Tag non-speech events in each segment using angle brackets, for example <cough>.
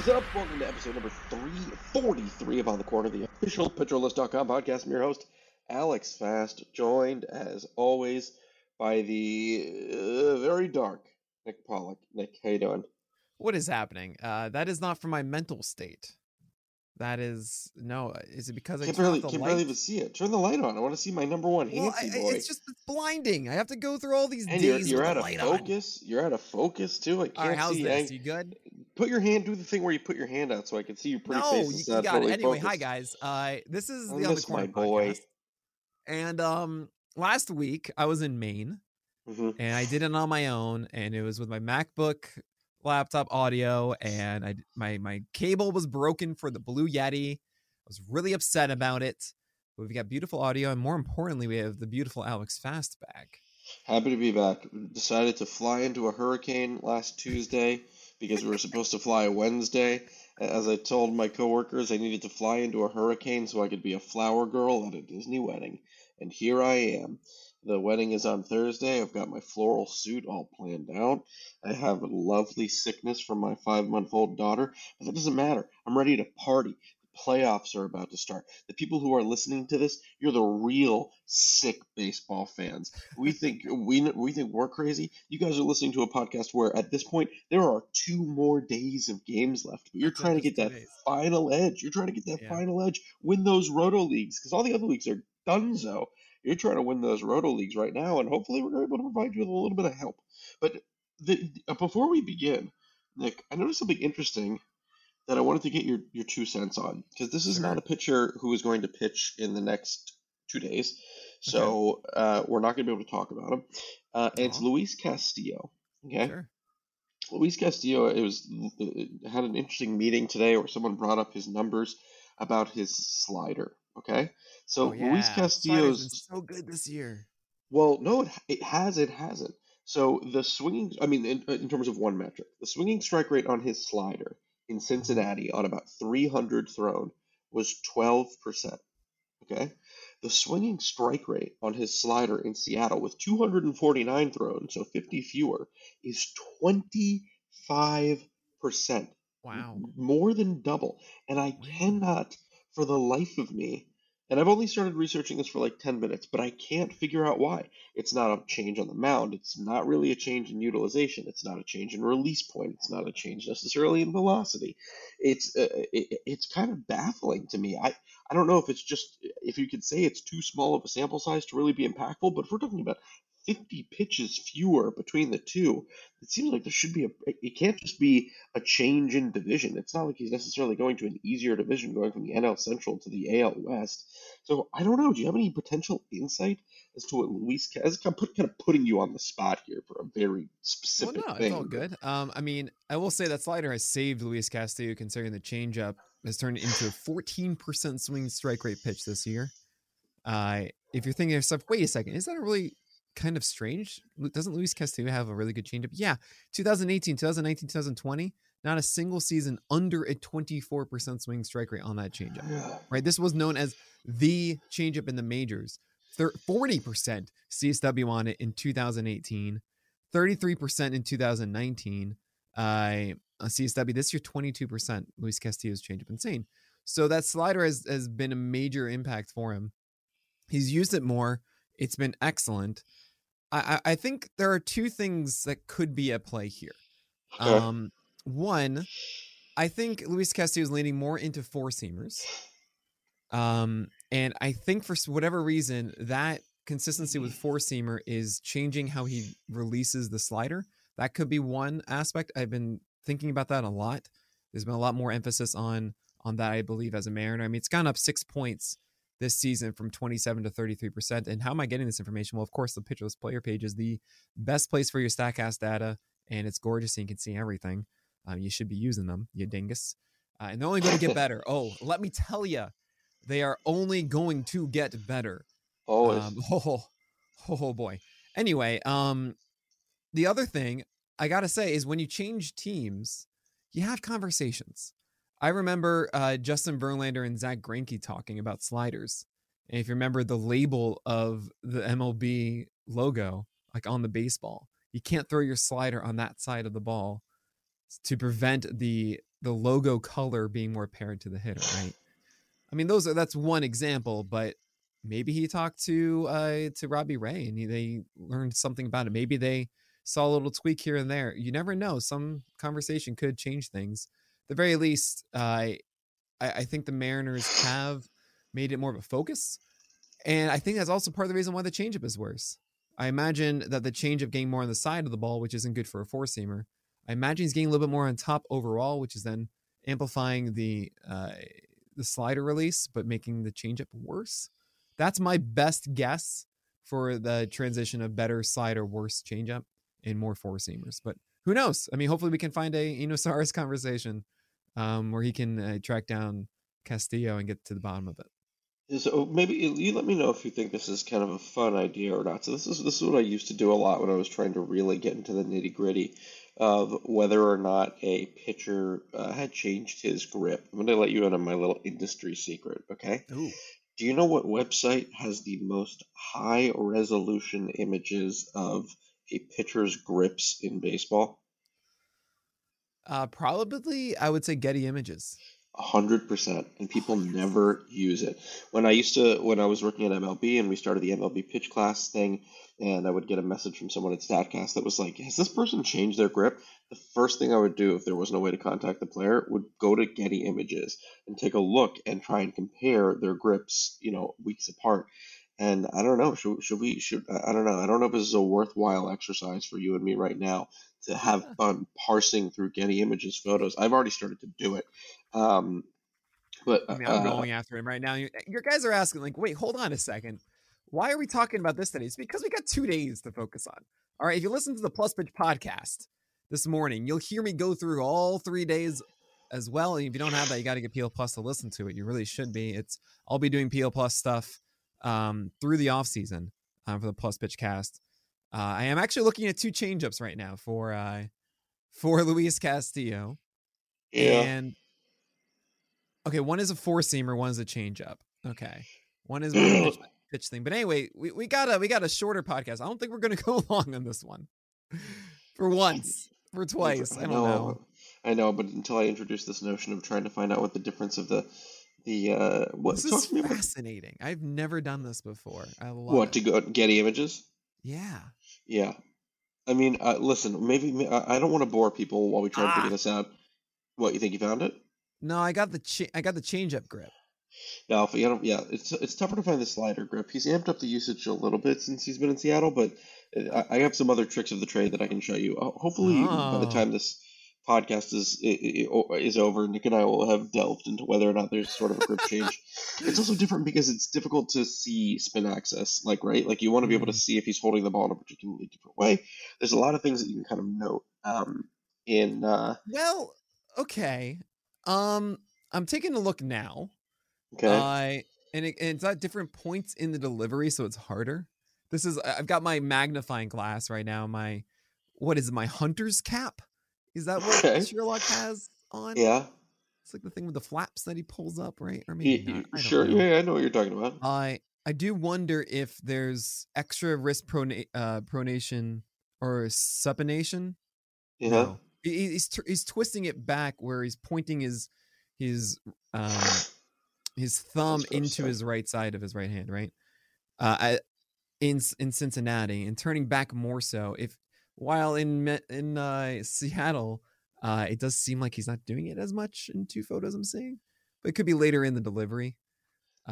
Is up? Welcome to episode number 343 of On the Corner, the official PitcherList.com podcast. I'm your host, Alex Fast, joined as always by the uh, very dark Nick Pollack. Nick, how you doing? What is happening? Uh, that is not for my mental state. That is no. Is it because I Can't barely, can't light? barely even see it. Turn the light on. I want to see my number one well, I, boy. it's just it's blinding. I have to go through all these and you're, days you're with out of light on. focus. You're out of focus too. I can't All right, how's see. this? I- You good? put your hand. Do the thing where you put your hand out so I can see your pretty No, face. It's you got it. fully Anyway, hi guys. Uh, this is I the miss Corner my boy. podcast. And um, last week I was in Maine Mhm. and I did it on my own, and it was with my MacBook laptop audio, and I my my cable was broken for the Blue Yeti. I was really upset about it. But we've got beautiful audio, and more importantly, we have the beautiful Alex Fast Fastback. Happy to be back. Decided to fly into a hurricane last Tuesday because we were supposed to fly Wednesday. As I told my coworkers, I needed to fly into a hurricane so I could be a flower girl at a Disney wedding. And here I am. The wedding is on Thursday. I've got my floral suit all planned out. I have a lovely sickness from my five month old daughter, but that doesn't matter. I'm ready to party. The playoffs are about to start. The people who are listening to this, you're the real sick baseball fans. We think we we think we're crazy. You guys are listening to a podcast where at this point there are two more days of games left, but you're That's trying to get that days. final edge. You're trying to get that Yeah. final edge. Win those roto leagues because all the other leagues are donezo. You're trying to win those roto leagues right now, and hopefully we're able to provide you with a little bit of help. But the, uh, before we begin, Nick, I noticed something interesting that I wanted to get your, your two cents on because this is not a pitcher who is going to pitch in the next two days, so uh, we're not going to be able to talk about him. Uh, and it's Luis Castillo. Okay, Sure. Luis Castillo. It was it had an interesting meeting today where someone brought up his numbers about his slider. Okay, so Oh, yeah. Luis Castillo's so good this year. well, no, it, it has, it hasn't. So the swinging, I mean, in, uh, in terms of one metric, the swinging strike rate on his slider in Cincinnati on about 300 thrown was 12%. Okay. The swinging strike rate on his slider in Seattle with 249 thrown, so 50 fewer, is 25%. Wow. More than double. And I cannot, for the life of me, and I've only started researching this for like 10 minutes, but I can't figure out why. It's not a change on the mound. It's not really a change in utilization. It's not a change in release point. It's not a change necessarily in velocity. It's uh, it, it's kind of baffling to me. I, I don't know if it's just if you could say it's too small of a sample size to really be impactful, but if we're talking about 50 pitches fewer between the two, it seems like there should be a it can't just be a change in division. It's not like he's necessarily going to an easier division going from the NL Central to the AL West. So I don't know. Do you have any potential insight as to what Luis Cas? I'm put, kind of putting you on the spot here for a very specific Well, no, thing. it's all good. Um, I mean, I will say that slider has saved Luis Castillo, considering the changeup has turned into a 14% swing strike rate pitch this year. Uh, if you're thinking to yourself, wait a second, is that a really kind of strange? Doesn't Luis Castillo have a really good changeup? Yeah, 2018, 2019, 2020, not a single season under a 24% swing strike rate on that changeup. Right, this was known as the changeup in the majors. 40% CSW on it in 2018, 33% in 2019. Uh, CSW this year, 22%. Luis Castillo's changeup insane. So that slider has, has been a major impact for him. He's used it more. It's been excellent. I, I think there are two things that could be at play here. Okay. Um, one, I think Luis Castillo is leaning more into four seamers. Um, and I think for whatever reason, that consistency with four seamer is changing how he releases the slider. That could be one aspect. I've been thinking about that a lot. There's been a lot more emphasis on on that, I believe, as a Mariner. I mean, it's gone up six points this season from 27 to 33%. And how am I getting this information? Well, of course, the Pitcher List Player page is the best place for your StatCast data, and it's gorgeous and you can see everything. Uh, you should be using them, you dingus. Uh, and they're only going to get <laughs> better. Oh, let me tell you, they are only going to get better. Always. Um, <laughs> oh, oh boy. Anyway, um, the other thing I gotta say is when you change teams, you have conversations. I remember uh, Justin Verlander and Zack Greinke talking about sliders, and if you remember the label of the MLB logo, like on the baseball, you can't throw your slider on that side of the ball to prevent the the logo color being more apparent to the hitter, right? I mean, those are that's one example, but maybe he talked to uh to Robbie Ray and he, they learned something about it. Maybe they saw a little tweak here and there. You never know. Some conversation could change things. The very least, uh, I I think the Mariners have made it more of a focus, and I think that's also part of the reason why the changeup is worse. I imagine that the changeup getting more on the side of the ball, which isn't good for a four seamer. I imagine he's getting a little bit more on top overall, which is then amplifying the uh, the slider release, but making the changeup worse. That's my best guess for the transition of better slider, worse changeup, and more four seamers. But who knows? I mean, hopefully we can find a Eno Sarris <laughs> conversation um, where he can uh, track down Castillo and get to the bottom of it. So maybe you let me know if you think this is kind of a fun idea or not. So this is this is what I used to do a lot when I was trying to really get into the nitty gritty of whether or not a pitcher uh, had changed his grip. I'm going to let you in on my little industry secret, okay? Ooh. Do you know what website has the most high resolution images of a pitcher's grips in baseball? Uh, probably, I would say Getty Images. A hundred percent, and people never use it. When I used to, when I was working at MLB and we started the MLB pitch class thing, and I would get a message from someone at Statcast that was like, "Has this person changed their grip?" The first thing I would do if there was no way to contact the player would go to Getty Images and take a look and try and compare their grips, you know, weeks apart. And I don't know, should, should we? Should I don't know. I don't know if this is a worthwhile exercise for you and me right now to have fun parsing through Getty Images photos. I've already started to do it. Um, but I mean, I'm uh, going after him right now. You, your guys are asking, like, wait, hold on a second. Why are we talking about this today? It's because we got two days to focus on. All right. If you listen to the Plus Pitch podcast this morning, you'll hear me go through all three days as well. And if you don't have that, you got to get PL Plus to listen to it. You really should be. It's I'll be doing PL Plus stuff um, through the off season um, for the Plus Pitch cast. Uh, I am actually looking at two changeups right now for uh, for Luis Castillo. yeah. And okay, one is a four seamer, one is a changeup. Okay, one is <clears throat> pitch, pitch thing. But anyway, we, we got a we got a shorter podcast. I don't think we're gonna <laughs> go long on this one. For once, for twice. I don't know. I know, but until I introduce this notion of trying to find out what the difference of the the uh what This is me about fascinating. I've never done this before. I love what it. to go Getty Images? Yeah. Yeah. I mean, uh, listen, maybe ma- I I don't want to bore people while we try to Ah. figure this out. What you think you found it? No, I got the cha- I got the changeup grip. No, if you don't, yeah, it's it's tougher to find the slider grip. He's amped up the usage a little bit since he's been in Seattle, but uh, I, I have some other tricks of the trade that I can show you. Hopefully, by the Oh. time this podcast is is over, Nick and I will have delved into whether or not there's sort of a grip change. <laughs> It's also different because it's difficult to see spin axis, like right, like you want to be able to Mm. see if he's holding the ball in a particularly different way. There's a lot of things that you can kind of note um, in. Uh, Well, okay. Um, I'm taking a look now. okay, Uh, and, it, and it's at different points in the delivery, so it's harder. This is I've got my magnifying glass right now. My what is it, my hunter's cap? Is that what Okay. Sherlock has on? yeah, It's like the thing with the flaps that he pulls up, right? Or maybe Y- not. y- I don't sure, know. yeah, I know what you're talking about. I I do wonder if there's extra wrist prona- uh, pronation or supination. yeah, No. He- he- he's tr- he's twisting it back where he's pointing his his um his thumb into his right side of his right hand, right? Uh, I, in in Cincinnati and turning back more so. If while in in uh, Seattle, uh, it does seem like he's not doing it as much in two photos I'm seeing, but it could be later in the delivery.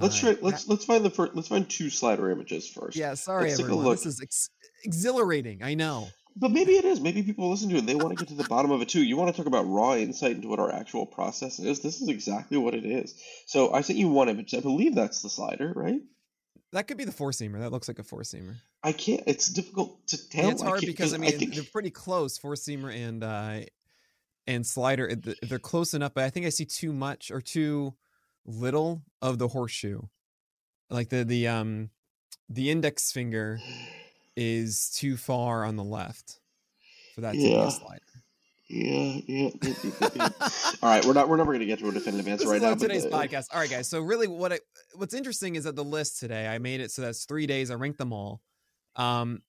let's Uh, try. that- Let's let's find the first. Let's find two slider images first. yeah, sorry let's everyone. This is ex- exhilarating. I know. But maybe it is. Maybe people listen to it. and They want to get to the bottom of it too. You want to talk about raw insight into what our actual process is. This is exactly what it is. So I sent you one image. I believe that's the slider, right? That could be the four seamer. That looks like a four seamer. I can't. It's difficult to tell. Yeah, it's hard can't- because I mean think, they're pretty close, four seamer and uh and slider. if the- if They're close enough, but I think I see too much or too little of the horseshoe. Like the the um the index finger is too far on the left for that to be a slider. yeah, yeah. <laughs> All right, we're not. We're never going to get to a definitive answer right now. on but, today's uh, podcast. All right, guys. So really, what I, what's interesting is that the list today, I made it so that's three days. I ranked them all. Um,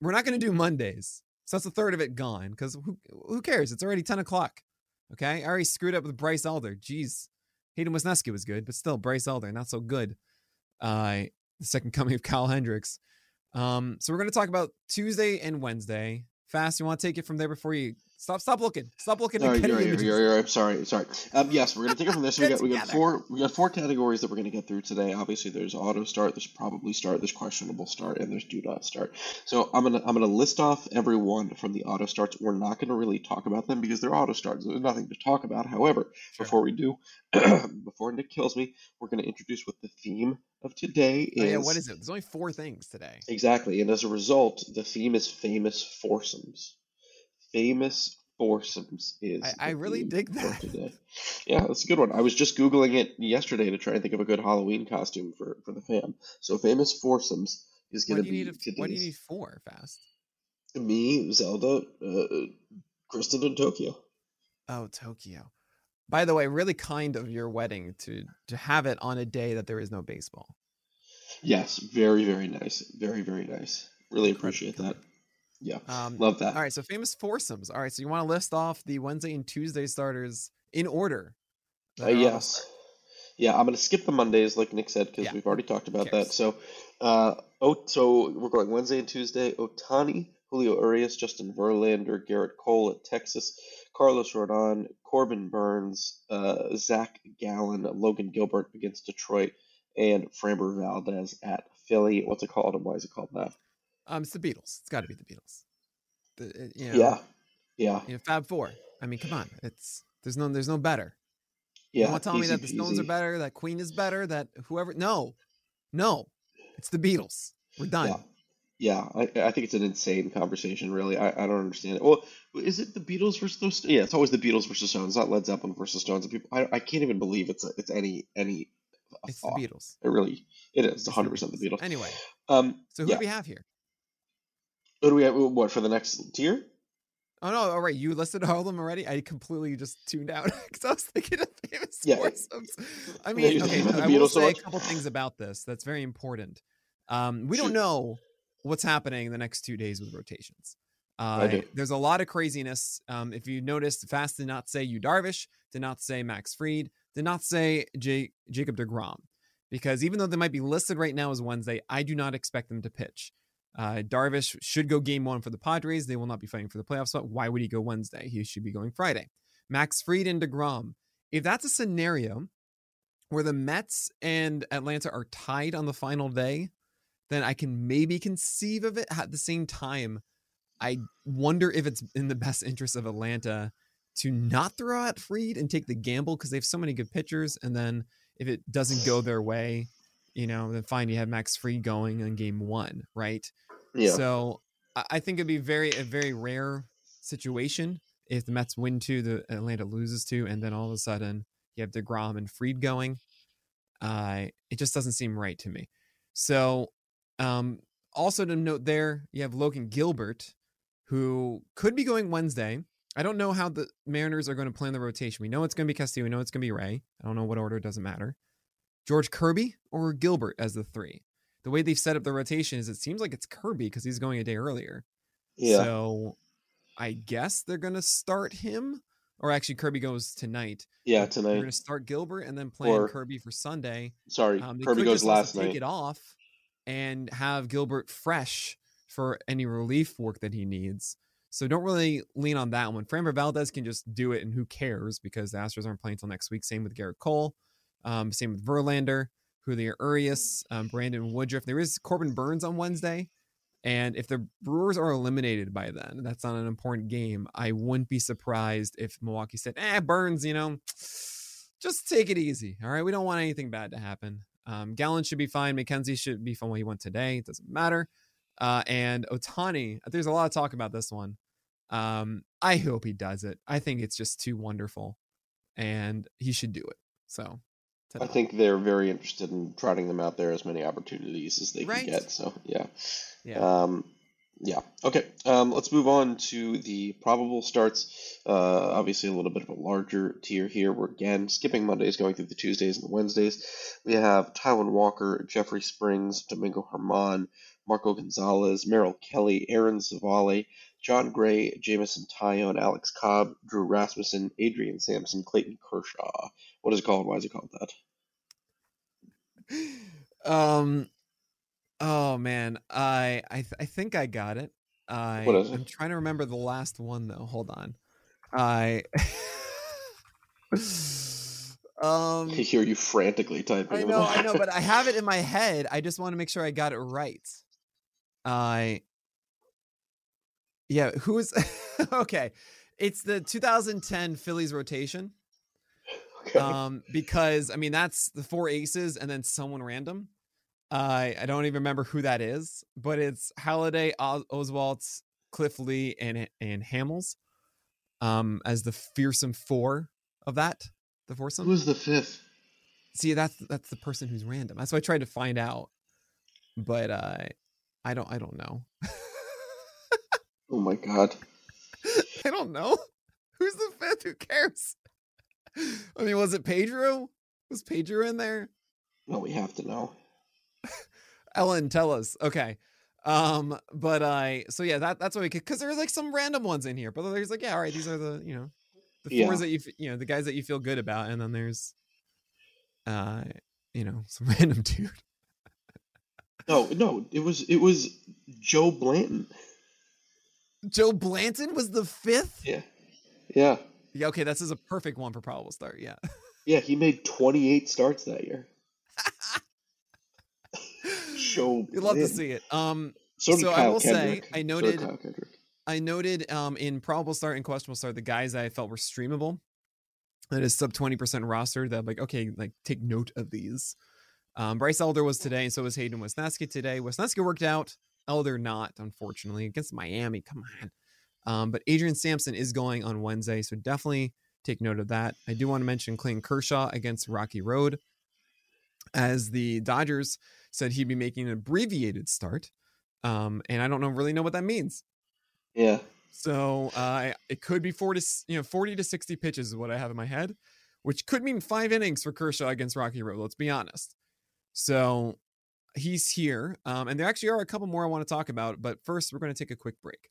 we're not going to do Mondays, so that's a third of it gone. Because who who cares? It's already ten o'clock. Okay, I already screwed up with Bryce Elder. Jeez, Hayden Wesneski was good, but still Bryce Elder not so good. Uh, the second coming of Kyle Hendricks. Um, so we're going to talk about Tuesday and Wednesday. Fast, you want to take it from there before you stop? Stop looking. Stop looking All at right, you're, right, images. right, you're right. I'm sorry, sorry. Um, yes, we're gonna take it from this. We <laughs> got we got four we got four categories that we're gonna get through today. Obviously, there's auto start, there's probably start, there's questionable start, and there's do not start. So I'm gonna I'm gonna list off every one from the auto starts. We're not gonna really talk about them because they're auto starts. There's nothing to talk about. However, Sure. before we do, <clears throat> before Nick kills me, we're gonna introduce what the theme of today is. Oh, yeah, what is it? There's only four things today. Exactly, and as a result, the theme is famous foursomes. Famous foursomes is. I- I really dig that. Today. Yeah, that's a good one. I was just googling it yesterday to try and think of a good Halloween costume for for the fam. So famous foursomes is going to be need? A, today's. do you need four fast? Me, Zelda, uh, Kristen, and Tokyo. Oh, Tokyo. By the way, really kind of your wedding to to have it on a day that there is no baseball. Yes, very very nice, very very nice. Really appreciate that. Yeah, Um, love that. all right, so famous foursomes. All right, so you want to list off the Wednesday and Tuesday starters in order? Uh, are yes. Yeah, I'm gonna skip the Mondays, like Nick said, because Yeah. we've already talked about that. So, uh, oh, so we're going Wednesday and Tuesday. Ohtani, Julio Urias, Justin Verlander, Gerrit Cole at Texas, Carlos Rodon, Corbin Burnes, uh, Zach Gallen, Logan Gilbert against Detroit, and Framber Valdez at Philly. What's it called? And why is it called that? Um, it's the Beatles. It's got to be the Beatles. The, uh, you know, Yeah, yeah, you know, Fab Four. I mean, come on. It's there's no there's no better. yeah. you want to tell me that the Stones are better, that Queen is better, that whoever? No, no, it's the Beatles. We're done. Yeah. Yeah, I, I think it's an insane conversation, really. I, I don't understand it. Well, is it the Beatles versus? Yeah, it's always the Beatles versus Stones, not Led Zeppelin versus Stones. And people, I, I can't even believe it's a, it's any any. It's the. Beatles. It really, it is 100 percent the Beatles. Anyway, Um, so who yeah. do we have here? What do we have? What for the next tier? Oh no! All right, you listed all of them already. I completely just tuned out <laughs> because I was thinking of <laughs> famous Yeah. foursomes. I mean, okay, thinking <laughs> about the I will say a couple things about this. That's very important. Um, we Shoot. don't know what's happening the next two days with rotations. Uh, do. There's a lot of craziness. Um, if you noticed, Fast did not say Yu Darvish, did not say Max Fried, did not say J- Jacob Degrom, because even though they might be listed right now as Wednesday, I do not expect them to pitch. Uh, Darvish should go game one for the Padres. They will not be fighting for the playoff spot. Why would he go Wednesday? He should be going Friday. Max Fried and DeGrom. If that's a scenario where the Mets and Atlanta are tied on the final day, then I can maybe conceive of it. At the same time, I wonder if it's in the best interest of Atlanta to not throw out Fried and take the gamble because they have so many good pitchers. And then if it doesn't go their way, you know, then fine, you have Max Fried going in game one, right? Yeah, So I- think it'd be very a very rare situation if the Mets win two, the Atlanta loses two, and then all of a sudden you have Degrom and Fried going. Uh, it just doesn't seem right to me. So, um, also to note there, you have Logan Gilbert, who could be going Wednesday. I don't know how the Mariners are going to plan the rotation. We know it's going to be Castillo. We know it's going to be Ray. I don't know what order. It doesn't matter. George Kirby or Gilbert as the three. The way they've set up the rotation is it seems like it's Kirby because he's going a day earlier. Yeah. So I guess they're going to start him. Or actually, Kirby goes tonight. yeah, tonight. They're going to start Gilbert and then plan Or- Kirby for Sunday. Sorry, Um, Kirby goes last take it off and have Gilbert fresh for any relief work that he needs. So don't really lean on that one. Framber Valdez can just do it, and who cares because the Astros aren't playing until next week. Same with Gerrit Cole. Um, same with Verlander, Julio Urias, um, Brandon Woodruff. There is Corbin Burnes on Wednesday. And if the Brewers are eliminated by then, that's not an important game. I wouldn't be surprised if Milwaukee said, eh, Burnes, you know, just take it easy. All right. We don't want anything bad to happen. Um, Gallen should be fine. McKenzie should be fine. Well, he went today. It doesn't matter. Uh, and Ohtani, there's a lot of talk about this one. Um, I hope he does it. I think it's just too wonderful, and he should do it. So, I think they're very interested in trotting them out there as many opportunities as they Right. can get. So yeah. yeah. Um, yeah. Okay. Um, let's move on to the probable starts. Uh, obviously, a little bit of a larger tier here. We're again skipping Mondays, going through the Tuesdays and the Wednesdays. We have Taijuan Walker, Jeffrey Springs, Domingo Germán, Marco Gonzalez, Merrill Kelly, Aaron Civale, Jon Gray, Jameson Taillon, Alex Cobb, Drew Rasmussen, Adrian Sampson, Clayton Kershaw. What is it called? Why is it called that? um oh man i i, th- I think i got it i What is it? i'm trying to remember the last one though hold on i <laughs> um I hear you frantically typing. i know i know but i have it in my head i just want to make sure i got it right i yeah who is <laughs> okay it's the 2010 phillies rotation. Um because i mean that's the four aces and then someone random. I i don't even remember who that is but it's halladay Os- oswalt cliff lee and and hamels um as the fearsome four of that the foursome. Who's the fifth? see that's that's the person who's random. That's what i tried to find out but uh i don't i don't know. Oh my god. <laughs> i don't know. <laughs> Who's the fifth? Who cares i mean was it pedro was pedro in there No, we have to know. <laughs> Ellen, tell us. Okay. Um, but I so yeah, that that's what we could because there's like some random ones in here, but there's like, yeah, all right, these are the you know the Yeah. fours that you you know, the guys that you feel good about, and then there's uh you know, <laughs> some random dude. No, no, it was it was Joe Blanton. Joe Blanton was the fifth? Yeah. Yeah. Yeah, okay, this is a perfect one for probable start. Yeah. Yeah, he made 28 starts that year. <laughs> Show. You'd love to see it. Um So so I will say, I noted- I noted um in probable start and questionable start the guys that I felt were streamable. That is sub twenty percent roster. That I'm like okay, like take note of these. Um, Bryce Elder was today, and so was Hayden Wesneski today. Wesneski worked out. Elder not, unfortunately, against Miami. Come on. Um, but Adrian Sampson is going on Wednesday, so definitely take note of that. I do want to mention Clayton Kershaw against Rocky Road, as the Dodgers said he'd be making an abbreviated start. Um, and I don't know really know what that means. Yeah. So uh, it could be four to you know forty to sixty pitches is what I have in my head, which could mean five innings for Kershaw against Rocky Road. Let's be honest. So he's here, um, and there actually are a couple more I want to talk about. But first, we're going to take a quick break.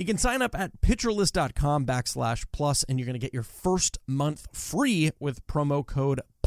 You can sign up at pitcherlist.com backslash plus, and you're going to get your first month free with promo code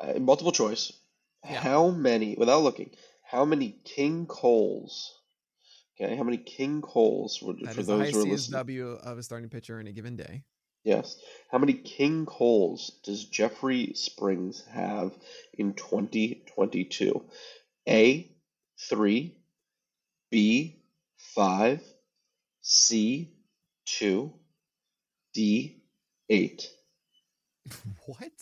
Uh, multiple choice. Yeah. How many, without looking, how many King Coles? Okay, how many King Coles would, That for those who are listening? Of a starting pitcher in a given day. Yes. How many King Coles does Jeffrey Springs have in 2022? A, 3, B, 5, C, 2, D, 8. <laughs> What?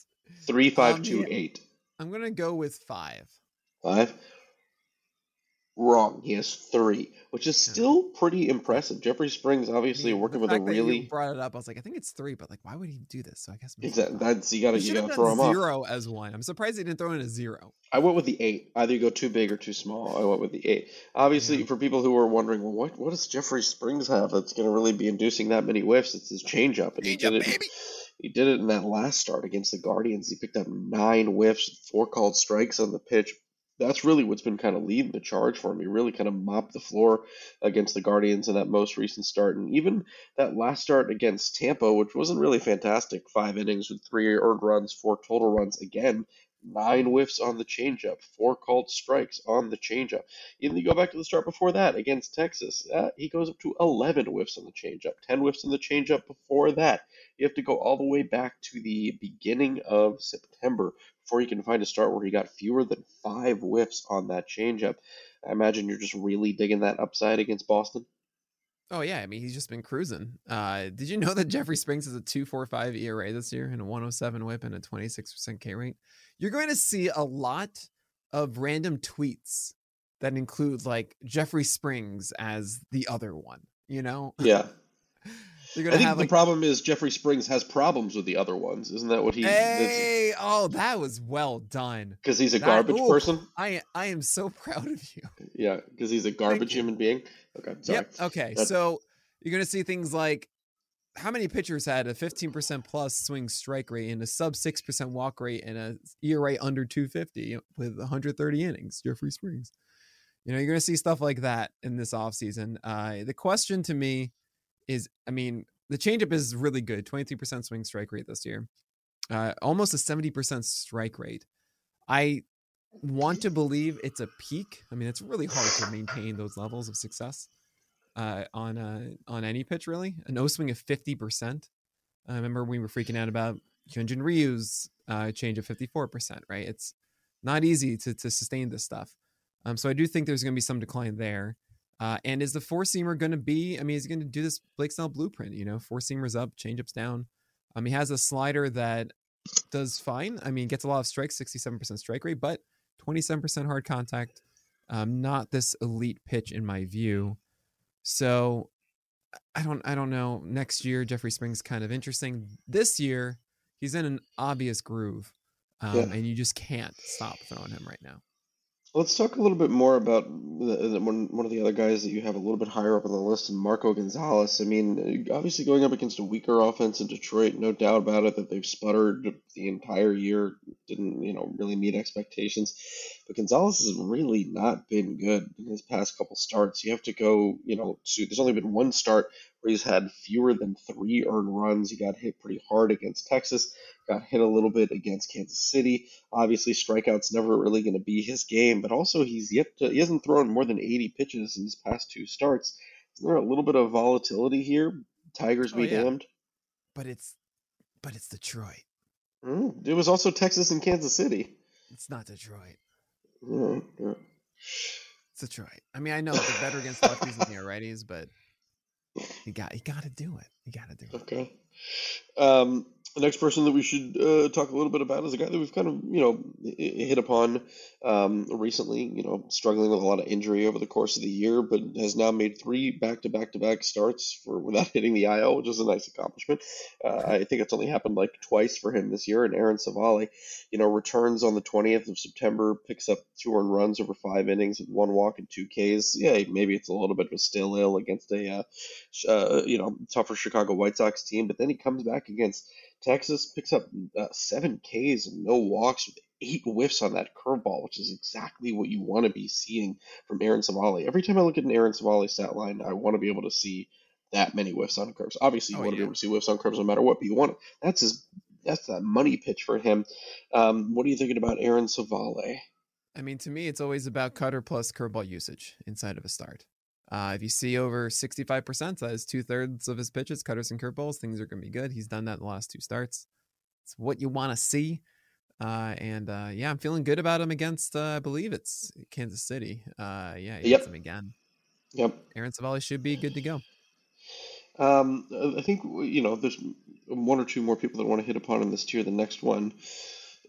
3, 5, Um, 2, yeah. 8. I'm gonna go with five. 5. Wrong. He has 3, which is still pretty impressive. Jeffrey Springs I obviously mean, working with a really brought it up. I was like, I think it's three, but like, why would he do this? So I guess maybe Exactly. That's you gotta you gotta throw him off. zero as one. I'm surprised he didn't throw in a zero. I went with the eight. Either you go too big or too small. I went with the eight. Obviously, Yeah. for people who are wondering, well, what what does Jeffrey Springs have that's going to really be inducing that many whiffs? It's his changeup, and he did it. He did it in that last start against the Guardians. He picked up nine whiffs, four called strikes on the pitch. That's really what's been kind of leading the charge for him. He really kind of mopped the floor against the Guardians in that most recent start, and even that last start against Tampa, which wasn't really fantastic. Five innings with three earned runs, four total runs. Again, nine whiffs on the changeup, four called strikes on the changeup. Even you go back to the start before that against Texas, uh, he goes up to 11 whiffs on the changeup, 10 whiffs on the changeup before that. You have to go all the way back to the beginning of September before you can find a start where he got fewer than five whiffs on that changeup. I imagine you're just really digging that upside against Boston. Oh yeah, I mean he's just been cruising. Uh, did you know that Jeffrey Springs has a 2.45 ERA this year and a 107 WHIP and a 26% K rate? You're going to see a lot of random tweets that include like Jeffrey Springs as the other one. You know, Yeah. <laughs> you're I think have the like, problem is Jeffrey Springs has problems with the other ones. Isn't that what he hey, oh, that was well done. Because he's a That- garbage person? I I am so <laughs> proud of you. Yeah, because he's a garbage human being. Okay, sorry. Yep. Okay. That- So you're gonna see things like how many pitchers had a 15% plus swing strike rate and a sub 6% walk rate and a ERA under 250 with 130 innings? Jeffrey Springs. You know, you're gonna see stuff like that in this offseason. Uh, the question to me is, I mean, the changeup is really good, 23% swing strike rate this year, uh, almost a 70% strike rate. I want to believe it's a peak. I mean, it's really hard to maintain those levels of success uh, on uh, on any pitch, really. An O swing of 50%. I remember we were freaking out about Hyunjin Ryu's uh, change of 54%, right? It's not easy to, to sustain this stuff. Um, so I do think there's going to be some decline there. Uh, and is the four seamer going to be? I mean, is he going to do this Blake Snell blueprint? You know, four seamers up, changeups down. Um, he has a slider that does fine. I mean, gets a lot of strikes, 67% strike rate, but 27% hard contact. Um, not this elite pitch in my view. So I don't I don't know. Next year, Jeffrey Springs kind of interesting. This year, he's in an obvious groove. Um, Yeah. and you just can't stop throwing him right now. Let's talk a little bit more about the, the, one, one of the other guys that you have a little bit higher up on the list, Marco Gonzalez. I mean, obviously going up against a weaker offense in Detroit, no doubt about it that they've sputtered the entire year, didn't, you know, really meet expectations. But Gonzalez has really not been good in his past couple starts. You have to go, you know, to, there's only been one start where he's had fewer than three earned runs. He got hit pretty hard against Texas, got hit a little bit against Kansas City. Obviously, strikeouts never really going to be his game, but also he's yet to, he hasn't thrown more than 80 pitches in his past two starts. Is there a little bit of volatility here? Tigers Oh, be yeah. damned. But it's but it's Detroit. Mm, it was also Texas and Kansas City. It's not Detroit. Mm, yeah. It's Detroit. I mean, I know they're better against lefties than the righties, but you got you got to do it. You got to do it. Okay. Um, the next person that we should uh, talk a little bit about is a guy that we've kind of, you know, hit upon um, recently. You know, struggling with a lot of injury over the course of the year, but has now made three back-to-back-to-back starts for without <laughs> hitting the IL, which is a nice accomplishment. Uh, I think it's only happened like twice for him this year. And Aaron Civale, you know, returns on the 20th of September, picks up two earned runs over five innings with one walk and two Ks. Yeah, maybe it's a little bit of a still ill against a, uh, uh, you know, tougher Chicago White Sox team, but then he comes back against Texas, picks up uh, seven Ks and no walks with eight whiffs on that curveball, which is exactly what you want to be seeing from Aaron Civale. Every time I look at an Aaron Civale stat line, I want to be able to see that many whiffs on curves. Obviously, you Oh, want to be able to see whiffs on curves no matter what, but you want that's his that's that money pitch for him. Um, what are you thinking about Aaron Civale? I mean, to me, it's always about cutter plus curveball usage inside of a start. Uh, if you see over 65%, that is two thirds of his pitches, cutters and curveballs, things are going to be good. He's done that in the last two starts. It's what you want to see. Uh, and uh, yeah, I'm feeling good about him against, uh, I believe it's Kansas City. Uh, yeah, he Yep. hits him again. Yep. Aaron Civale should be good to go. Um, I think you know there's one or two more people that want to hit upon in this tier. The next one,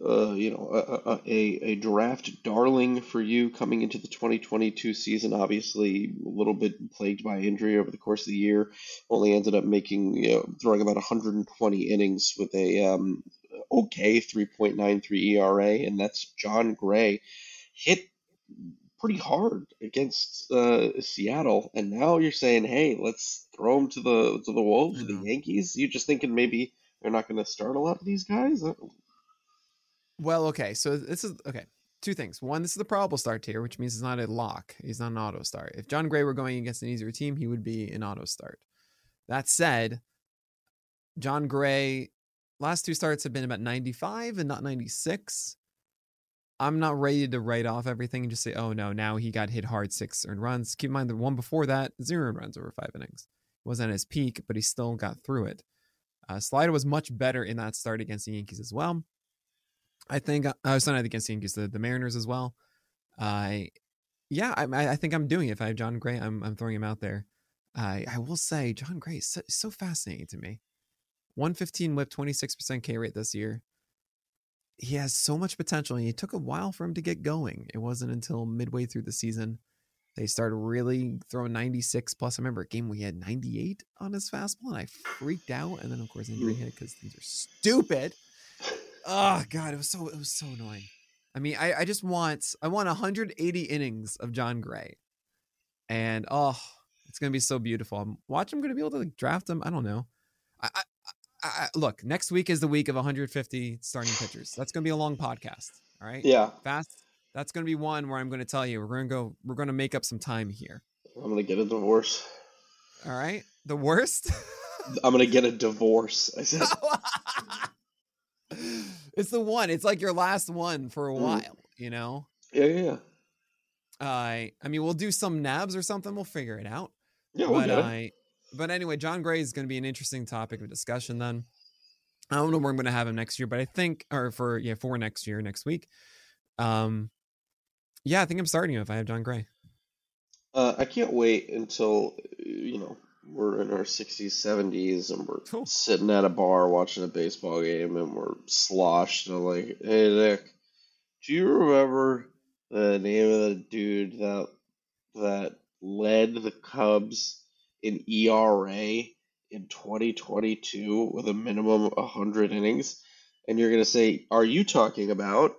uh, you know, a, a, a draft darling for you coming into the 2022 season. Obviously, a little bit plagued by injury over the course of the year. Only ended up making you know throwing about 120 innings with a um, okay 3.93 ERA, and that's Jon Gray. Hit pretty hard against uh, Seattle, and now you're saying, "Hey, let's throw him to the to the wolves, the. Yankees." You're just thinking maybe they're not going to start a lot of these guys. Well, okay. So this is okay. Two things. One, this is the probable start tier, which means it's not a lock. He's not an auto start. If Jon Gray were going against an easier team, he would be an auto start. That said, Jon Gray last two starts have been about 95 and not 96. I'm not ready to write off everything and just say, oh no, now he got hit hard six earned runs. Keep in mind the one before that, zero runs over five innings. Wasn't at his peak, but he still got through it. Uh, Slider was much better in that start against the Yankees as well. I think uh, I was not against the Yankees, the, the Mariners as well. I, yeah, I, I I think I'm doing it. If I have Jon Gray, I'm I'm throwing him out there. I I will say Jon Gray is so, so fascinating to me. 115 whip, 26% K rate this year. He has so much potential, and it took a while for him to get going. It wasn't until midway through the season they started really throwing 96 plus. I remember a game we had 98 on his fastball, and I freaked out. And then of course injury hit because things are stupid. Oh god, it was so it was so annoying. I mean, I, I just want I want 180 innings of Jon Gray, and oh, it's gonna be so beautiful. I'm watch. I'm gonna be able to like, draft him. I don't know. I, I, I, look. Next week is the week of 150 starting pitchers. That's gonna be a long podcast. All right. yeah, Fast. That's gonna be one where I'm gonna tell you we're gonna go. We're gonna make up some time here. I'm going to get a divorce. All right. The worst. I'm going to get a divorce. <laughs> <laughs> I said, it's the one. It's like your last one for a Mm. while. You know. yeah, yeah, yeah. I I mean, we'll do some nabs or something. We'll figure it out. Yeah, we'll but it. I, but anyway, Jon Gray is going to be an interesting topic of discussion. Then I don't know where I'm going to have him next year, but I think, or for yeah, for next year, next week. Um, yeah, I think I'm starting him if I have Jon Gray. Uh, I can't wait until, uh, you know, we're in our 60s, 70s, and we're Cool. sitting at a bar watching a baseball game and we're sloshed. And I'm like, hey, Nick, do you remember the name of the dude that that led the Cubs in ERA in 2022 with a minimum of 100 innings? And you're going to say, are you talking about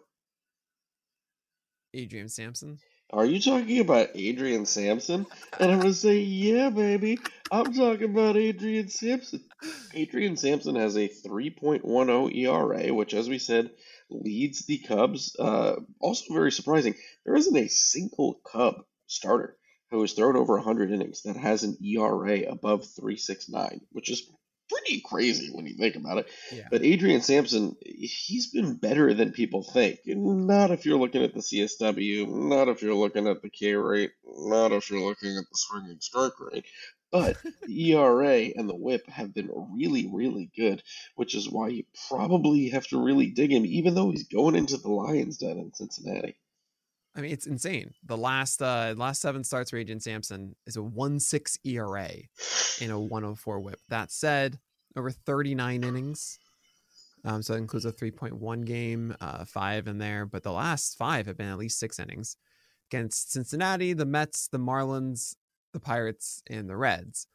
Adrian Sampson. Are you talking about Adrian Sampson? And I'm gonna say, yeah, baby. I'm talking about Adrian Sampson. Adrian Sampson has a 3.10 ERA, which, as we said, leads the Cubs. Uh, also, very surprising, there isn't a single Cub starter who has thrown over 100 innings that has an ERA above 3.69, which is pretty crazy when you think about it. Yeah. But Adrian Sampson, he's been better than people think. Not if you're looking at the CSW, not if you're looking at the K rate, not if you're looking at the swinging strike rate. But <laughs> the ERA and the whip have been really, really good, which is why you probably have to really dig him, even though he's going into the Lions den in Cincinnati. I mean, it's insane. The last uh last seven starts for Adrian Sampson is a one six ERA in a 104 whip. That said, over 39 innings. Um, so that includes a 3.1 game, uh, five in there, but the last five have been at least six innings against Cincinnati, the Mets, the Marlins, the Pirates, and the Reds.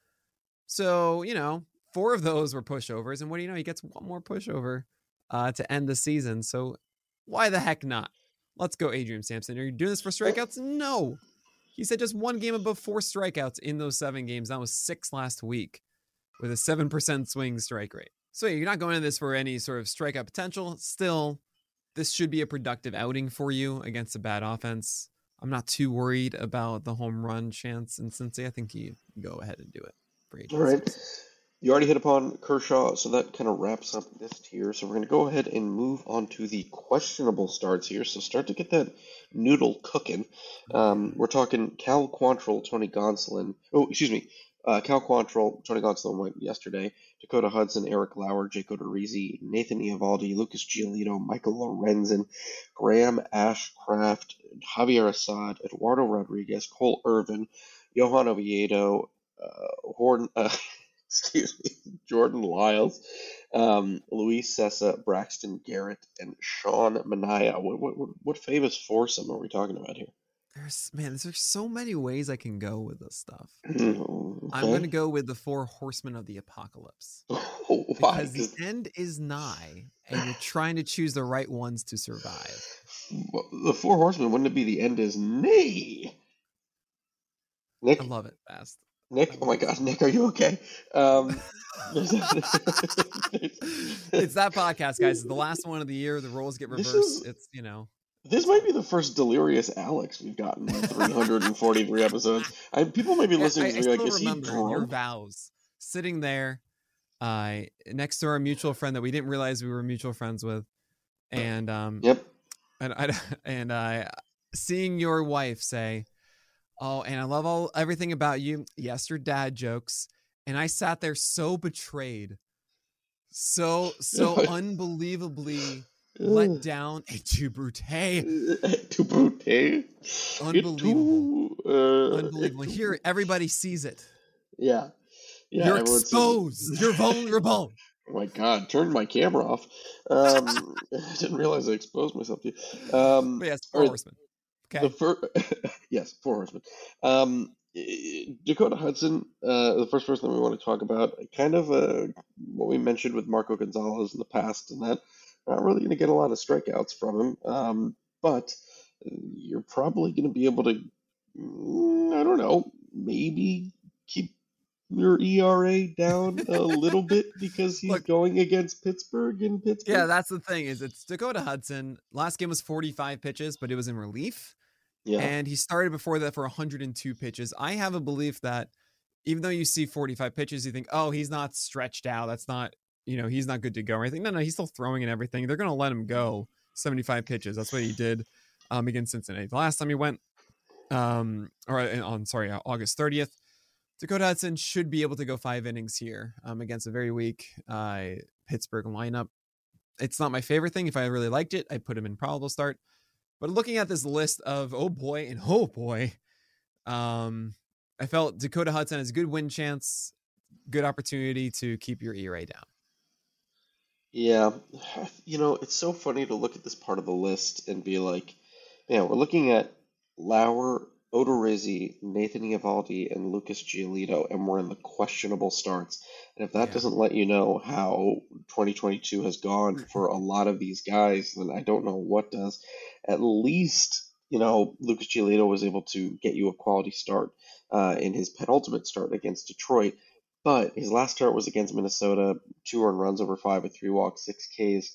So, you know, four of those were pushovers. And what do you know? He gets one more pushover uh, to end the season. So why the heck not? Let's go, Adrian Sampson. Are you doing this for strikeouts? No. He said just one game above four strikeouts in those seven games. That was six last week with a 7% swing strike rate. So you're not going into this for any sort of strikeout potential. Still, this should be a productive outing for you against a bad offense. I'm not too worried about the home run chance in Cincy. I think you go ahead and do it for Adrian All right. You already hit upon Kershaw, so that kind of wraps up this tier. So we're going to go ahead and move on to the questionable starts here. So start to get that noodle cooking. Um, we're talking Cal Quantrill, Tony Gonsolin. Oh, excuse me. Uh, Cal Quantrill, Tony Gonsolin went yesterday. Dakota Hudson, Eric Lauer, Jake Odorizzi, Nathan Eovaldi, Lucas Giolito, Michael Lorenzen, Graham Ashcraft, Javier Assad, Eduardo Rodriguez, Cole Irvin, Johan Oviedo, uh, Horn, uh, <laughs> <laughs> excuse me, Jordan Lyles, um, Luis Cessa, Braxton Garrett, and Sean Manaea. What, what, what famous foursome are we talking about here? There's man, there's so many ways I can go with this stuff. Mm, I'm gonna go with the four horsemen of the apocalypse. <laughs> Why? Because the end is nigh and you're trying to choose the right ones to survive. The Four Horsemen, wouldn't it be the end is nay? Nick, I love it fast. Nick, oh my God, Nick, are you okay? Um, <laughs> It's that podcast, guys. It's the last one of the year. The roles get reversed. is- It's you know. this might be the first delirious Alex we've gotten in 343 episodes. I, people may be listening I to me like, is he remember your vows sitting there, uh, next to our mutual friend that we didn't realize we were mutual friends with, and um, Yep. and I <laughs> and I seeing your wife say, "Oh, and I love all everything about you." Yes, your dad jokes, and I sat there so betrayed, so so <laughs> unbelievably let down. A tu brute, <laughs> Too brute. eh? Unbelievable. Uh, unbelievable. Here, everybody sees it. Yeah. Yeah, You're exposed. You're vulnerable. <laughs> Oh my god, turned my camera off. Um, I didn't realize I exposed myself to you. Um, But yes, four horsemen. Okay. the fir- <laughs> yes, four horsemen. Um, Dakota Hudson, uh, the first person that we want to talk about, kind of uh, what we mentioned with Marco Gonzales in the past, and that not really going to get a lot of strikeouts from him. Um, but you're probably going to be able to, mm, I don't know, maybe keep your ERA down <laughs> a little bit because he's Look- going against Pittsburgh in Pittsburgh. Yeah, that's the thing. Is it's Dakota Hudson. Last game was 45 pitches, but it was in relief, yeah. and he started before that for 102 pitches. I have a belief that even though you see 45 pitches, you think, oh, he's not stretched out. That's not, you know, he's not good to go or anything. No, no, he's still throwing and everything. They're going to let him go 75 pitches. That's what he did um, against Cincinnati. The last time he went, um, or uh, on sorry, uh, August 30th. Dakota Hudson should be able to go five innings here um, against a very weak uh, Pittsburgh lineup. It's not my favorite thing. If I really liked it, I put him in probable start. But looking at this list of oh boy and <laughs> oh boy, um, I felt Dakota Hudson has a good win chance, good opportunity to keep your ERA down. Yeah, <sighs> you know, it's so funny to look at this part of the list and be like, man, we're looking at Lauer, Odorizzi, Nathan Eovaldi, and Lucas Giolito, and we're in the questionable starts. And if that Yeah. doesn't let you know how 2022 has gone for a lot of these guys, then I don't know what does. At least, you know, Lucas Giolito was able to get you a quality start uh, in his penultimate start against Detroit. But his last start was against Minnesota, two earned runs over five with three walks, six Ks.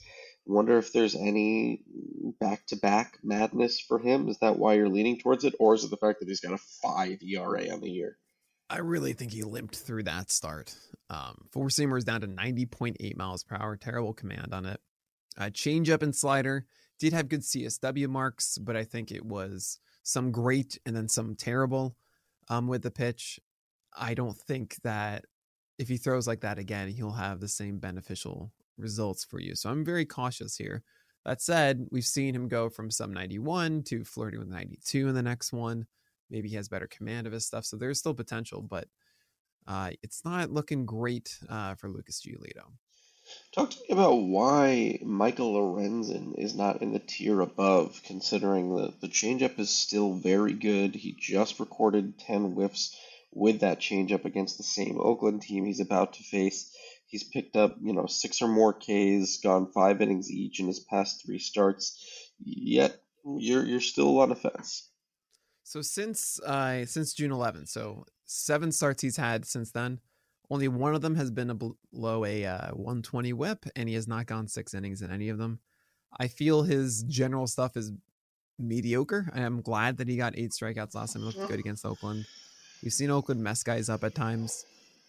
Wonder if there's any back to back madness for him. Is that why you're leaning towards it? Or is it the fact that he's got a five ERA on the year? I really think he limped through that start. Um, four seamers down to 90.8 miles per hour. Terrible command on it. Uh, change up and slider did have good CSW marks, but I think it was some great and then some terrible um, with the pitch. I don't think that if he throws like that again, he'll have the same beneficial results for you. So I'm very cautious here. That said, we've seen him go from some 91 to flirting with 92 in the next one. Maybe he has better command of his stuff. So there's still potential, but uh, it's not looking great uh, for Lucas Giolito. Talk to me about why Michael Lorenzen is not in the tier above, considering that the changeup is still very good. He just recorded 10 whiffs with that changeup against the same Oakland team he's about to face. He's picked up, you know, six or more Ks, gone five innings each in his past three starts. Yet you're you're still on the fence. So since uh, since June 11th, so seven starts he's had since then. Only one of them has been a below a uh, 120 whip, and he has not gone six innings in any of them. I feel his general stuff is mediocre. I am glad that he got eight strikeouts last time. He looked good <sighs> against Oakland. We've seen Oakland mess guys up at times.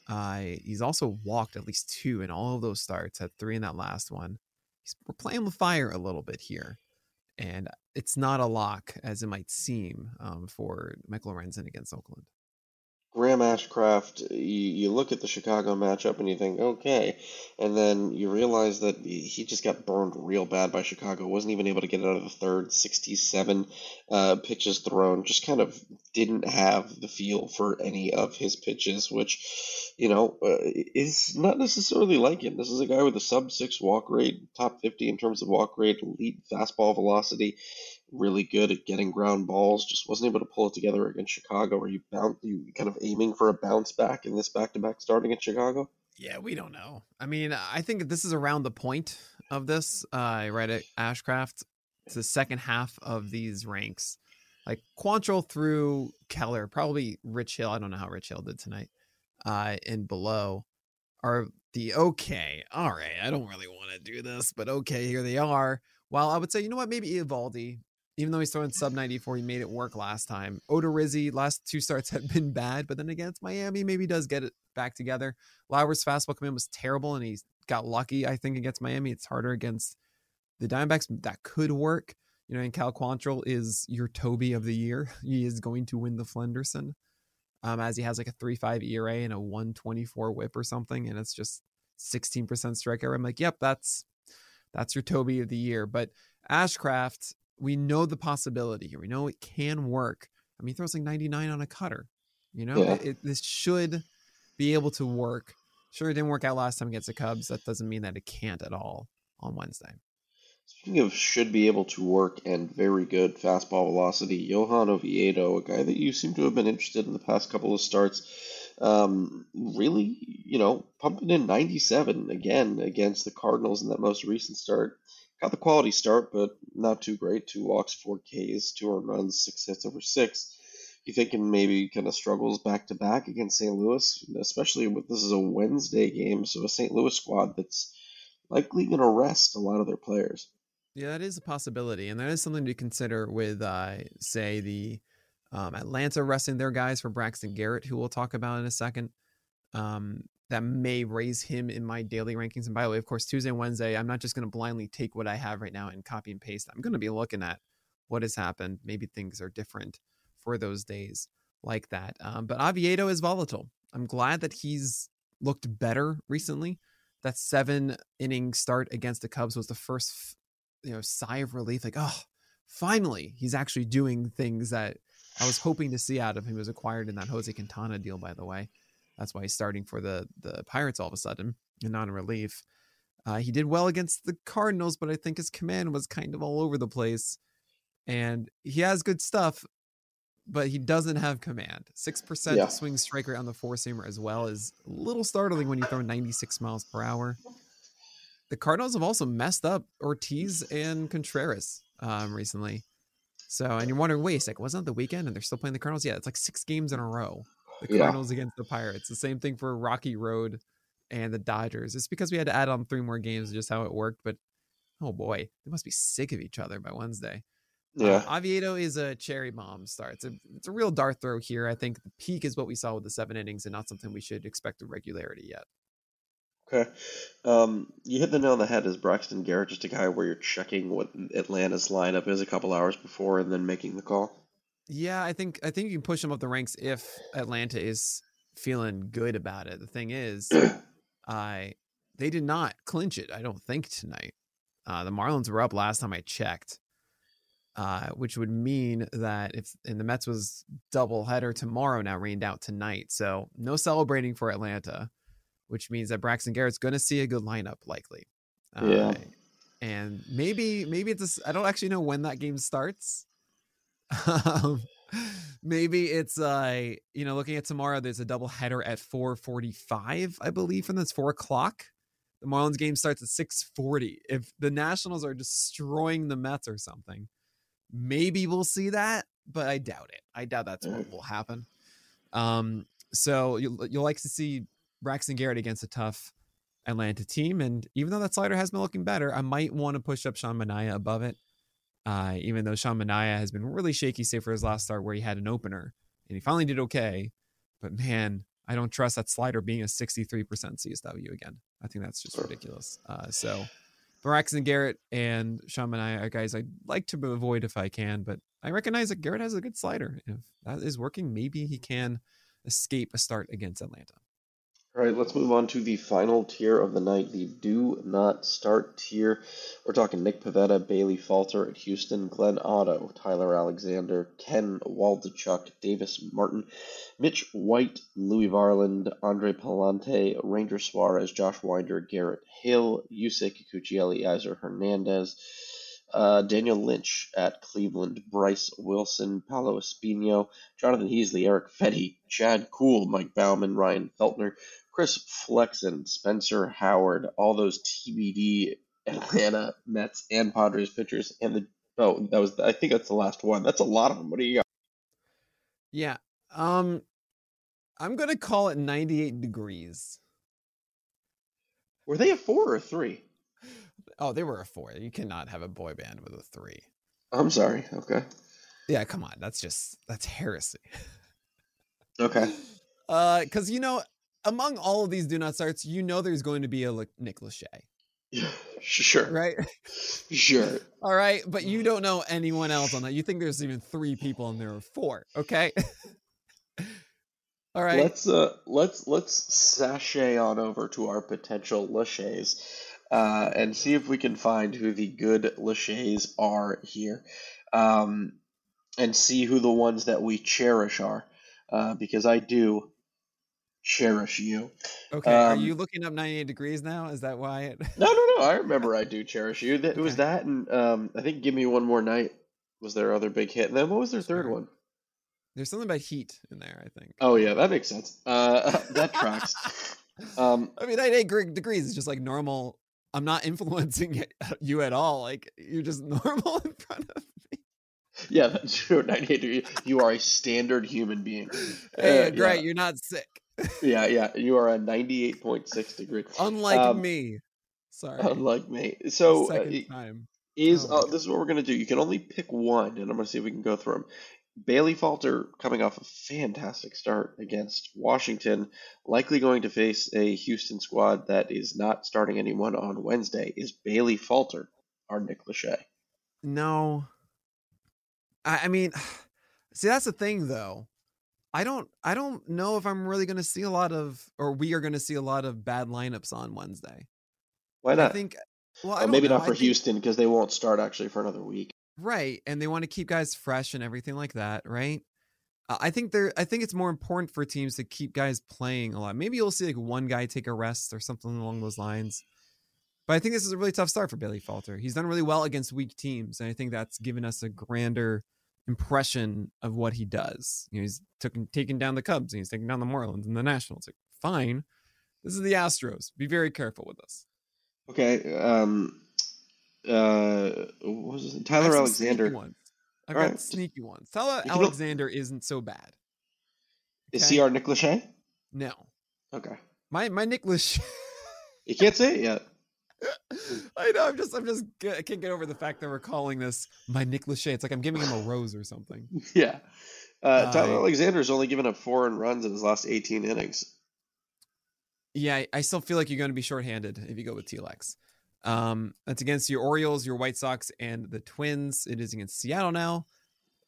Uh, he's also walked at least two in all of those starts, had three in that last one. He's, we're playing with fire a little bit here. And it's not a lock, as it might seem, um, for Michael Lorenzen against Oakland. Graham Ashcraft, you, you look at the Chicago matchup and you think, okay, and then you realize that he just got burned real bad by Chicago. wasn't even able to get out of the third, 67 uh, pitches thrown. Just kind of didn't have the feel for any of his pitches, which, you know, uh, is not necessarily like him. This is a guy with a sub six walk rate, top 50 in terms of walk rate, elite fastball velocity really good at getting ground balls. Just wasn't able to pull it together against Chicago. Are you you kind of aiming for a bounce back in this back to back starting at Chicago? Yeah, we don't know. I mean, I think this is around the point of this. Uh, right at Ashcraft, it's the second half of these ranks. Like Quantrill through Keller, probably Rich Hill. I don't know how Rich Hill did tonight. Uh, and below are the okay. All right, I don't really want to do this, but okay, here they are. Well, I would say, you know what? Maybe Eovaldi even though he's throwing sub 94, he made it work last time. Odorizzi, last two starts <laughs> have been bad, but then against Miami, maybe does get it back together. Lauer's fastball command was terrible, and he got lucky, I think, against Miami. It's harder against the Diamondbacks. That could work. You know, and Cal Quantrill is your Toby of the year. <laughs> He is going to win the Flenderson, um, as he has like a 3 5 ERA and a 124 whip or something, and it's just 16% strikeout. I'm like, yep, that's that's your Toby of the year. But Ashcraft, we know the possibility here. We know it can work. I mean, he throws like 99 on a cutter. You know, yeah. it, this should be able to work. Sure, it didn't work out last time against the Cubs. That doesn't mean that it can't at all on Wednesday. Speaking of should be able to work and very good fastball velocity, Johan Oviedo, a guy that you seem to have been interested in the past couple of starts, um, really, you know, pumping in 97 again against the Cardinals in that most recent start. Got the quality start, but not too great. Two walks, four Ks, two earned runs, six hits over six. You thinking maybe kind of struggles back to back against St. Louis, especially with this is a Wednesday game, so a St. Louis squad that's likely going to rest a lot of their players. Yeah, that is a possibility, and that is something to consider with, uh, say, the um, Atlanta resting their guys for Braxton Garrett, who we'll talk about in a second. Um, that may raise him in my daily rankings. And by the way, of course, Tuesday and Wednesday, I'm not just going to blindly take what I have right now and copy and paste. I'm going to be looking at what has happened. Maybe things are different for those days like that. Um, but Oviedo is volatile. I'm glad that he's looked better recently. That seven inning start against the Cubs was the first, you know, sigh of relief. Like, oh, finally, he's actually doing things that I was hoping to see out of him. He was acquired in that Jose Quintana deal, by the way. That's why he's starting for the the Pirates all of a sudden and not in relief. Uh, he did well against the Cardinals, but I think his command was kind of all over the place. And he has good stuff, but he doesn't have command. Six percent yeah. swing strike rate on the four seamer as well is a little startling when you throw 96 miles per hour. The Cardinals have also messed up Ortiz and Contreras um, recently. So, and you're wondering, wait a second, wasn't it the weekend and they're still playing the Cardinals? Yeah, it's like six games in a row the Cardinals yeah. against the Pirates. The same thing for Rocky Road and the Dodgers. It's because we had to add on three more games, just how it worked. But oh boy, they must be sick of each other by Wednesday. Uh, yeah, uh, Oviedo is a cherry bomb start. It's a, it's a real dart throw here. I think the peak is what we saw with the seven innings, and not something we should expect with regularity yet. Okay. Um, you hit the nail on the head. Is Braxton Garrett just a guy where you're checking what Atlanta's lineup is a couple hours before and then making the call? Yeah, I think I think you can push them up the ranks if Atlanta is feeling good about it. The thing is, <clears throat> I they did not clinch it. I don't think tonight. Uh, the Marlins were up last time I checked, uh, which would mean that if and the Mets was double header tomorrow now rained out tonight, so no celebrating for Atlanta, which means that Braxton Garrett's going to see a good lineup likely. Uh, yeah, and maybe maybe it's I don't actually know when that game starts. Um, maybe it's uh you know looking at tomorrow there's a double header at 445 i believe and that's four o'clock. The marlins game starts at 640 if the nationals are destroying the mets or something maybe we'll see that but i doubt it. I doubt that's what will happen. Um so you'll, you'll like to see braxton garrett against a tough atlanta team and even though that slider has been looking better i might want to push up sean manaea above it uh, even though Sean Manaea has been really shaky, say for his last start where he had an opener and he finally did okay. But man, I don't trust that slider being a 63% CSW again. I think that's just ridiculous. Uh, so Braxton Garrett and Sean I are guys I'd like to avoid if I can, but I recognize that Garrett has a good slider. If that is working, maybe he can escape a start against Atlanta. All right, let's move on to the final tier of the night, the do not start tier. We're talking Nick Pivetta, Bailey Falter at Houston, Glenn Otto, Tyler Alexander, Ken Waldichuk, Davis Martin, Mitch White, Louis Varland, Andre Pallante, Ranger Suarez, Josh Winder, Garrett Hill, Yusei Kikuchi, Elieser Hernandez, uh, Daniel Lynch at Cleveland, Bryce Wilson, Paolo Espino, Jonathan Heasley, Erick Fedde, Chad Kuhl, Mike Baumann, Ryan Feltner, Chris Flexen, Spencer Howard, all those TBD Atlanta Mets and Padres pitchers, and the oh that was I think that's the last one. That's a lot of them. What do you got? Yeah, um, I'm gonna call it 98 degrees. Were they a four or a three? Oh, they were a four. You cannot have a boy band with a three. I'm sorry. Okay. Yeah, come on. That's just that's heresy. Okay. <laughs> Uh, because you know, among all of these do not starts, you know there's going to be a Nick Lachey. Yeah, sure. Right? <laughs> Sure. <laughs> All right. But you don't know anyone else on that. You think there's even three people and there are four. Okay. all right. Let's uh let's let's sashay on over to our potential Lacheys uh, and see if we can find who the good Lacheys are here. Um, and see who the ones that we cherish are. Uh, because I do cherish you. Okay, are Um, you looking up 98 degrees now? Is that why it No, no, no. I <laughs> remember I do cherish you. That it was that, and um, I think "Give Me One More Night" was their other big hit. And then what was their third one? There's something about heat in there, I think. Oh yeah, that makes sense. Uh, <laughs> that tracks. <laughs> Um, I mean, 98 degrees is just like normal. I'm not influencing you at all. Like you're just <laughs> normal in front of me. yeah, that's true. 98 degrees. You are a standard human being. Hey, Uh, great, yeah. you're not sick. Yeah, <laughs> yeah. You are a 98.6 degree. Unlike Um, me. Sorry. Unlike me. So uh, Second time. is Oh, uh, this is what we're gonna do. You can only pick one, and I'm gonna see if we can go through them. Bailey Falter coming off a fantastic start against Washington, likely going to face a Houston squad that is not starting anyone on Wednesday. Is Bailey Falter our Nick Lachey? No. I, I mean, <sighs> see, that's the thing though. I don't I don't know if I'm really gonna see a lot of or we are gonna see a lot of bad lineups on Wednesday. Why not? I think well, Well, maybe know. not for think- Houston because they won't start actually for another week. Right. And they want to keep guys fresh and everything like that, right? I think they're I think it's more important for teams to keep guys playing a lot. Maybe you'll see like one guy take a rest or something along those lines. But I think this is a really tough start for Bailey Falter. He's done really well against weak teams, and I think that's given us a grander impression of what he does. You know, he's took, taken down the Cubs and he's taken down the Marlins and the Nationals. Like, fine. This is the Astros. Be very careful with this. Okay. Um. Uh. What was it? Tyler Alexander. ones. I've All got right. sneaky ones. Tyler can look- Alexander isn't so bad. Is he our Nick Lachey? No. Okay. My my Nicholas. <laughs> You can't say it yet. I know. I'm just. I'm just. I can't get over the fact that we're calling this my Nick Lachey. It's like I'm giving him a rose or something. <laughs> Yeah. Uh, Tyler Uh, Alexander's only given up four runs in his last 18 innings. Yeah, I, I still feel like you're going to be shorthanded if you go with Telex. Um, that's against your Orioles, your White Sox, and the Twins. It is against Seattle now.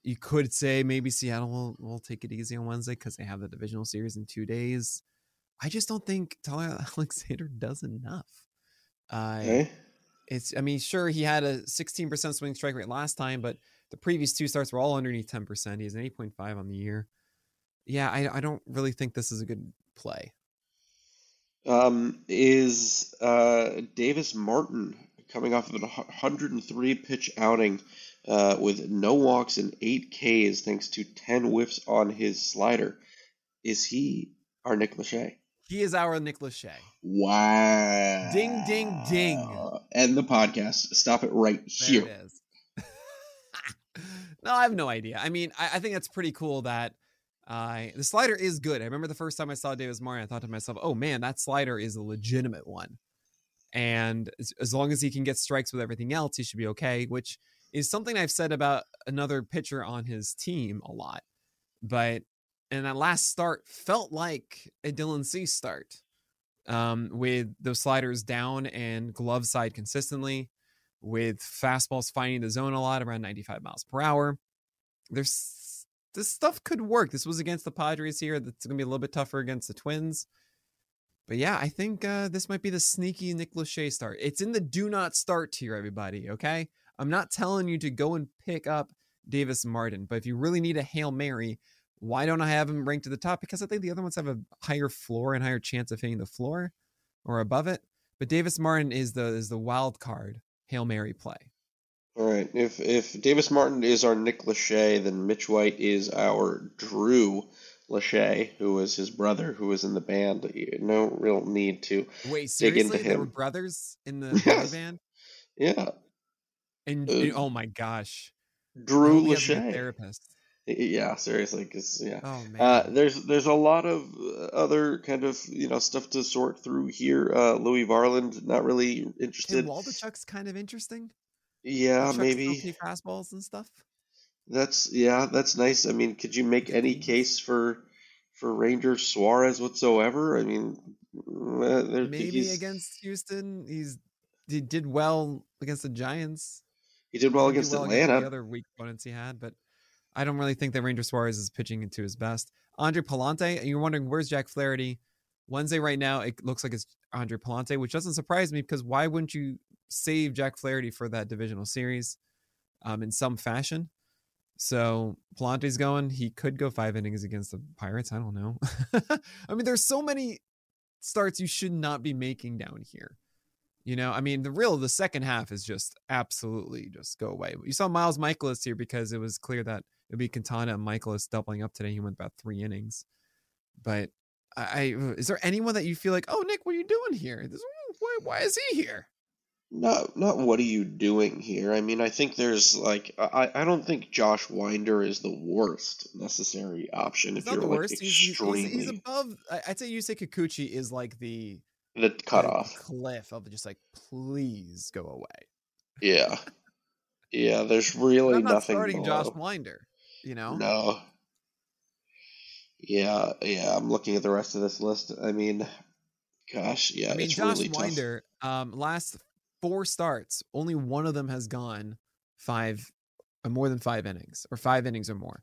You could say maybe Seattle will, will take it easy on Wednesday because they have the divisional series in two days. I just don't think Tyler <laughs> Alexander does enough. Uh, Okay. it's I mean, sure he had a 16% swing strike rate last time, but the previous two starts were all underneath 10%. He's an 8.5 on the year. Yeah, I, I don't really think this is a good play. Um, is uh, Davis Martin coming off of a 103 pitch outing uh, with no walks and eight Ks thanks to 10 whiffs on his slider? Is he our Nick Lachey? He is our Nick Lachey. Wow. Ding, ding, ding. End the podcast. Stop it right There here. it <laughs> no, I have no idea. I mean, I, I think that's pretty cool that uh, the slider is good. I remember the first time I saw Davis Martin, I thought to myself, oh man, that slider is a legitimate one. And as, as long as he can get strikes with everything else, he should be okay, which is something I've said about another pitcher on his team a lot. But And that last start felt like a Dylan Cease start um, with those sliders down and glove side consistently, with fastballs finding the zone a lot around 95 miles per hour. There's this stuff could work. This was against the Padres here. That's going to be a little bit tougher against the Twins. But yeah, I think uh, this might be the sneaky Nick Lachey start. It's in the do not start tier, everybody. Okay. I'm not telling you to go and pick up Davis Martin, but if you really need a Hail Mary, why don't I have him ranked to the top? Because I think the other ones have a higher floor and higher chance of hitting the floor or above it. But Davis Martin is the is the wild card Hail Mary play. All right. If if Davis Martin is our Nick Lachey, then Mitch White is our Drew Lachey, who was his brother, who was in the band. No real need to Wait, dig into seriously? There were him. brothers in the <laughs> Yes. band? Yeah, And, Uh, and- oh my gosh. Drew hope he has a good Lachey. therapist. Yeah, seriously, because yeah. Oh man. Uh, there's there's a lot of other kind of you know stuff to sort through here. Uh, Louis Varland, not really interested. Waldichuk's kind of interesting. Yeah, maybe fastballs and stuff. that's yeah, that's nice. I mean, could you make any mm-hmm. case for for Ranger Suarez whatsoever? I mean, eh, there- Maybe against Houston, he's he did well against the Giants. he did well Didn't do against the other weak opponents he had, but I don't really think that Ranger Suarez is pitching into his best. Andre Pallante, and you're wondering where's Jack Flaherty? Wednesday right now, it looks like it's Andre Pallante, which doesn't surprise me because why wouldn't you save Jack Flaherty for that divisional series um, in some fashion? So Pallante's going. He could go five innings against the Pirates. I don't know. <laughs> I mean, there's so many starts you should not be making down here. You know, I mean, the real the second half is just absolutely just go away. You saw Miles Mikolas here because it was clear that it'd be Quintana and Mikolas doubling up today. He went about three innings, but I, I is there anyone that you feel like, oh Nick, what are you doing here? This, why, why is he here? Not not what are you doing here? I mean, I think there's like I I don't think Josh Winder is the worst necessary option It's if not you're the like worst. He's, he's, extremely he's, he's above. I'd say Yusei Kikuchi is like the the the cutoff. cliff of just like, please go away. Yeah, yeah. There's really I'm not nothing starting Josh. Winder. You know, No. Yeah, yeah. I'm looking at the rest of this list. I mean, gosh, yeah, I mean, it's Josh really tough. Winder, um, last four starts, only one of them has gone five, uh, more than five innings, or five innings or more,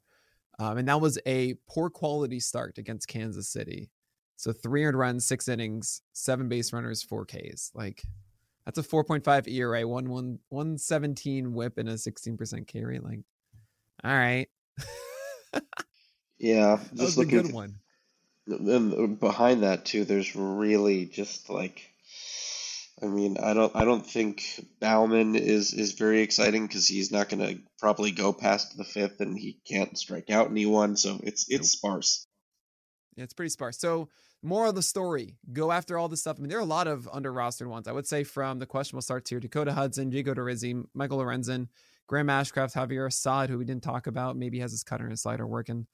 um, and that was a poor quality start against Kansas City. So 300 runs, six innings, seven base runners, four Ks. Like that's a 4.5 ERA, one one 117 WHIP, and a 16% K rate. Like, all right, Yeah, <laughs> that just was a good one. And behind that too, there's really just like, I mean, I don't, I don't think Baumann is is very exciting because he's not going to probably go past the fifth, and he can't strike out anyone, so it's it's Nope. sparse. Yeah, it's pretty sparse. So, more of the story: go after all this stuff. I mean, there are a lot of under rostered ones. I would say from the questionable starts here: Dakota Hudson, Diego Dorizzi, Michael Lorenzen, Graham Ashcraft, Javier Assad, who we didn't talk about, maybe has his cutter and his slider working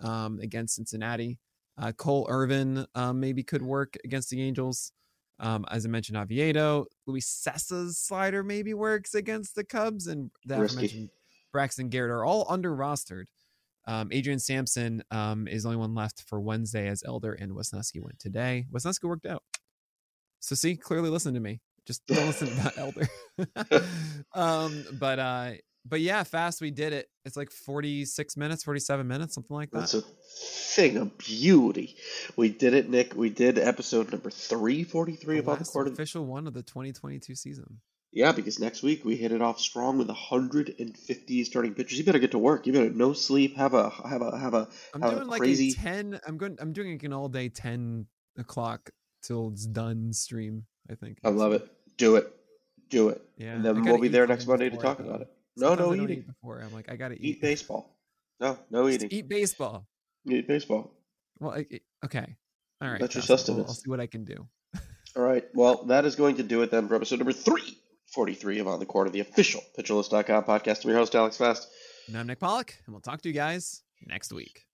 um, against Cincinnati. Uh, Cole Irvin um, maybe could work against the Angels. Um, as I mentioned, Oviedo, Luis Cessa's slider maybe works against the Cubs, and the Risky. aforementioned Braxton Garrett are all under rostered. Um, Adrian Sampson um, is the only one left for Wednesday as Elder and Wesneski went today. Wesneski worked out. So see, clearly listen to me. Just don't listen about <laughs> Elder. <laughs> um, but uh, but yeah, fast we did it. It's like 46 minutes, 47 minutes, something like that. That's a thing of beauty. We did it, Nick. We did episode number three forty three the of last Court official one of the 2022 season. Yeah, because next week we hit it off strong with 150 starting pitchers. You better get to work. You better no sleep. Have a have a have a I'm have a doing like crazy. a 10. I'm going. I'm doing like an all day 10 o'clock till it's done stream. I think. I love it. Do it. Do it. Yeah, And then we'll be there next Monday to talk about it. No, no eating. eat before. I'm like, I gotta eat. Eat <laughs> baseball. No, no Just eating. Eat baseball. Eat baseball. Well, okay. All right. That's your Justin, I'll- sustenance. see what I can do. All right. Well, that is going to do it then for episode number 343 of On the Corner of the official PitcherList.com podcast. I'm your host, Alex Fast. And I'm Nick Pollack, and we'll talk to you guys next week.